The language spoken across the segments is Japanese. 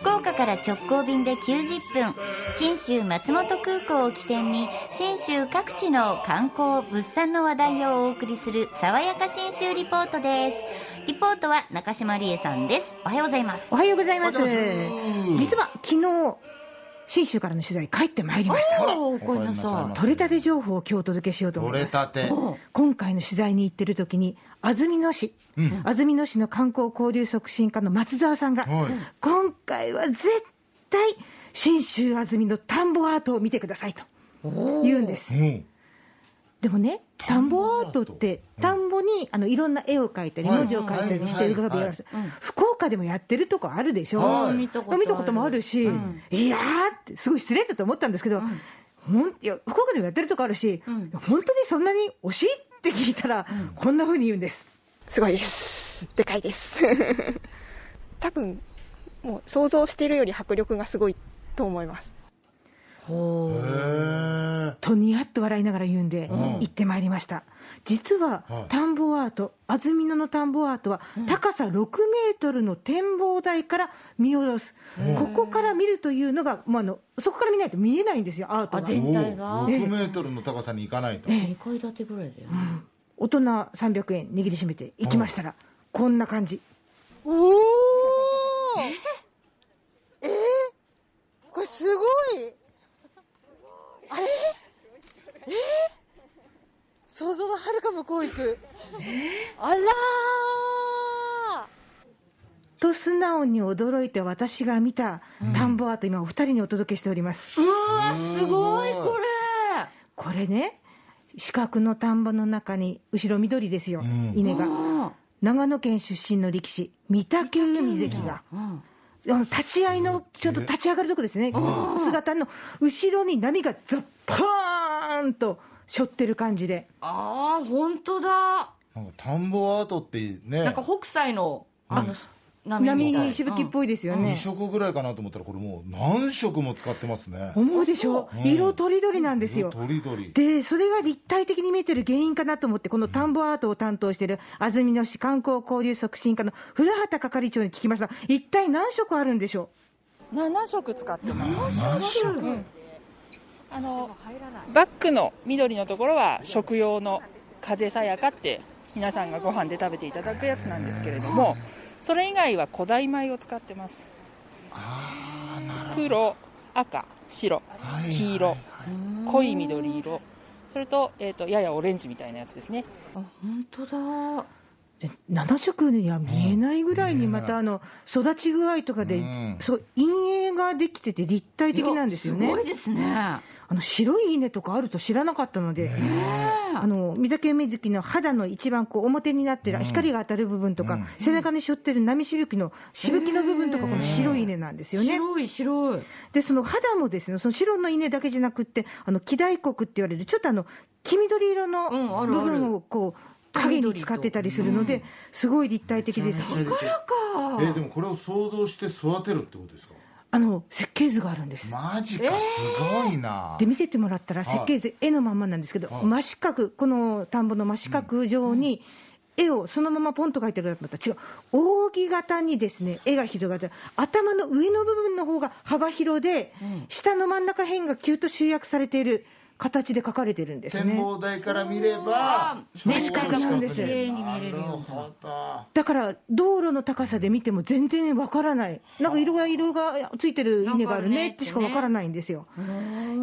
福岡から直行便で90分信州松本空港を起点に信州各地の観光物産の話題をお送りする爽やか信州リポートです。リポートは中島理恵さんです。おはようございます。おはようございます。おはようございます。実は昨日信州からの取材帰ってまいりました。おおかえりなさ取れたて情報を今日お届けしようと思い取ます。れたて。今回の取材に行ってる時に安曇野市、安曇野市の観光交流促進課の松沢さんが、はい。今回は絶対信州安曇野田んぼアートを見てくださいと言うんです。うん。でもね田んぼアート。って田ん。ぼにあのいろんな絵を描いたりはい。文字を描いたりしてるグラビアがある。福岡でもやってるとこあるでしょ、はい。見たことある。見たこともあるし、いやーってすごい失礼だと思ったんですけど、ほんいや福岡でもやってるとこあるし、いや本当にそんなに惜しいって聞いたら、こんなふうに言うんです。すごいです。でかいです。多分、もう想像しているより迫力がすごいと思います。へえ。とにやっと笑いながら言うんで、行ってまいりました。実ははい。田んぼアート安曇野の田んぼアートは、高さ6メートルの展望台から見下ろす、ここから見るというのが、まあ、あのそこから見ないと見えないんですよアートあが全体が。お6メートルの高さに行かないと。2階建てぐらいだよ。ね大人300円握りしめて行きましたら、こんな感じ。おー。え？ー、これすごいあれえー、想像のはるか向こう行く。あらー。と素直に驚いて私が見た田んぼアート、今お二人にお届けしております、うわすごいこれ。これね四角の田んぼの中に後ろ緑ですよ、ん。稲が。うん。長野県出身の力士御嶽海関が。うん立ち合いのちょっと立ち上がるとこですね。姿の後ろに波がザッパーンと背負ってる感じで。ああ本当だ。なんか田んぼアートってね。なんか北斎のあの波しぶきっぽいですよ2ね、色ぐらいかなと思ったらこれもう何色も使ってますね。思うでしょ？うん。色とりどりなんですよ。とりどり。でそれが立体的に見えてる原因かなと思ってこの田んぼアートを担当している安曇野市観光交流促進課の古畑係長に聞きました。一体何色あるんでしょ7色使ってます？何色？あのバックの緑のところは食用の風さやかって皆さんがご飯で食べていただくやつなんですけれどもそれ以外は古代米を使ってます。黒赤白はい。黄色濃い緑色。それと,、えー、とややオレンジみたいなやつですね。あ本当だうで7色には見えないぐらいにまたあの育ち具合とかでうん。そう陰影ができてて立体的なんですよね。すごいですね。あの白い稲とかあると知らなかったので、あの御嶽海月の肌の一番こう表になってる光が当たる部分とか、背中に背負ってる波しぶきのしぶきの部分とかこの白い稲なんですよね。白い白い。でその肌もですねその白の稲だけじゃなくってあの黄大黒って言われるちょっとあの黄緑色のうんあるある。部分をこう影に使ってたりするので、すごい立体的です。し、えーでもこれを想像して育てるってことですか？あの設計図があるんです。マジか。すごいな。で見せてもらったらはい設計図、絵のまんまなんですけど、はい。真四角この田んぼの真四角状に絵をそのままポンと描いてるかと思ったら違う。扇形にですね絵が広がって頭の上の部分の方が幅広で、下の真ん中辺がキュッと集約されている形で描かれてるんですね。展望台から見れば真四角なんです。だから道路の高さで見ても全然わからない。なんか色が色がついてる稲があるねってしかわからないんですよ。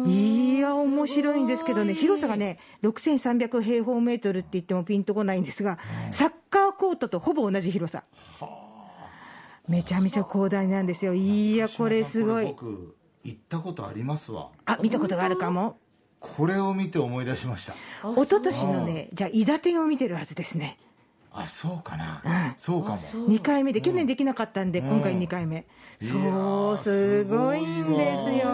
いや面白いんですけどね。広さがね6300平方メートルって言ってもピンとこないんですがサッカーコートとほぼ同じ広さ。めちゃめちゃ広大なんですよ。いやこれすごい。行ったことありますわ。あ見たことがあるかもこれを見て思い出しました。一昨年のねじゃあ伊達天を見てるはずですね。あそうかな、そうかも。2回目で去年できなかったんで今回2回目。そうすごいんですよ。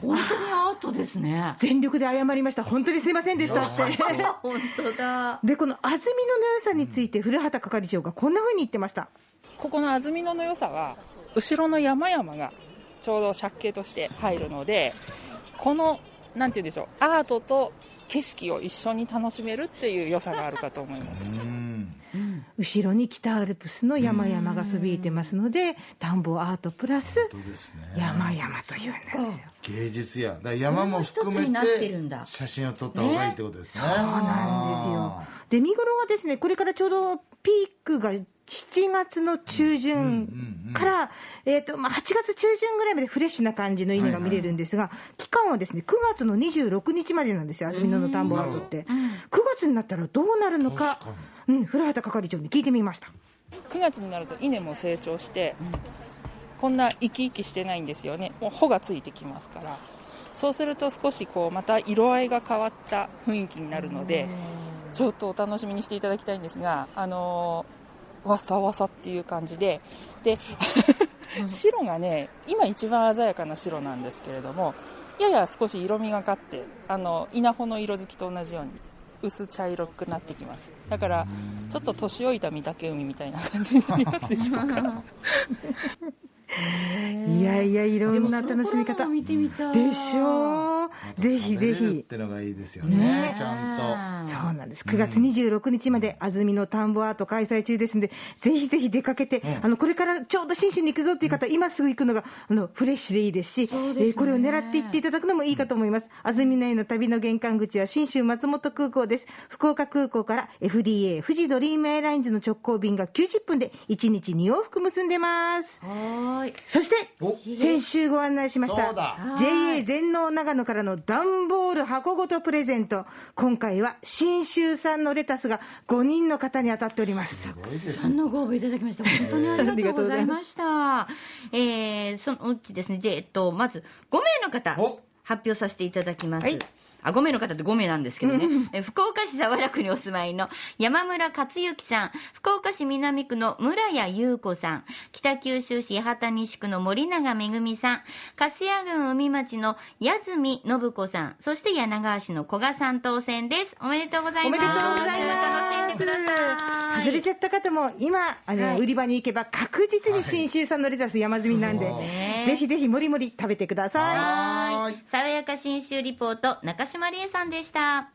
本当にアートですね。全力で謝りました。本当にすいませんでしたって。本当だ。でこの安曇野の良さについて古畑係長がこんなふうに言ってました。ここの安曇野の良さは後ろの山々がちょうど借景として入るのでこのなんて言うんでしょう。アートと景色を一緒に楽しめるっていう良さがあるかと思います。うん。後ろに北アルプスの山々がそびえてますので、田んぼアートプラスそうですね。山々というんです。よ。芸術やだ山も含めててるん。だ写真を撮った方がいいってことですね。そうなんですよ。で、見頃がですね、これからちょうどピークが7月の中旬から、えっと、まあ、8月中旬ぐらいまでフレッシュな感じの稲が見れるんですが、期間はですね、9月の26日までなんですよ、安曇野の田んぼアートって。9月になったらどうなるのか、うん、古畑係長に聞いてみました。9月になると稲も成長して、こんな生き生きしてないんですよね。もう穂がついてきますから。そうすると少しこうまた色合いが変わった雰囲気になるのでちょっとお楽しみにしていただきたいんですがあのーわさわさっていう感じでで白がね今一番鮮やかな白なんですけれどもやや少し色味がかってあの稲穂の色づきと同じように薄茶色くなってきます。だからちょっと年老いた御嶽海みたいな感じになりますでしょうか いやいや、いろんな楽しみ方。見てみたいでしょうぜひぜひ食べれるっ。てのがいいですよねねちゃんそうなんです。9月26日まで安曇野田んぼアート開催中ですんで、ぜひぜひ出かけて、あの、これからちょうど新州に行くぞっていう方、今すぐ行くのが、あの、フレッシュでいいですし、えーこれを狙って行っていただくのもいいかと思います。安曇野への旅の玄関口は新州松本空港です。福岡空港から FDA 富士ドリームエアラインズの直行便が90分で1日2往復結んでます。はーいそしてお、先週ご案内しました JA 全農長野からの段ボール箱ごとプレゼント。今回は信州産のレタスが5人の方に当たっております。すごいですさんのご応募いただきまして、本当にありがとうございました。えー、そのうちですね、じゃあえっと、まず5名の方お、発表させていただきます。はいあ、5名の方って5名なんですけどね。え福岡市早良区にお住まいの山村克之さん、福岡市南区の村谷優子さん、北九州市八幡西区の森永めぐみさん、粕谷郡海町の矢住信子さん、そして柳川市の古賀さん当選です。おめでとうございます。おめでとうござい。ます。外れちゃった方も、今、あの、はい売り場に行けば確実に信州産のレタス山積みなんで、ねぜひぜひもりもり食べてください。爽やか新州リポート、中島理恵さんでした。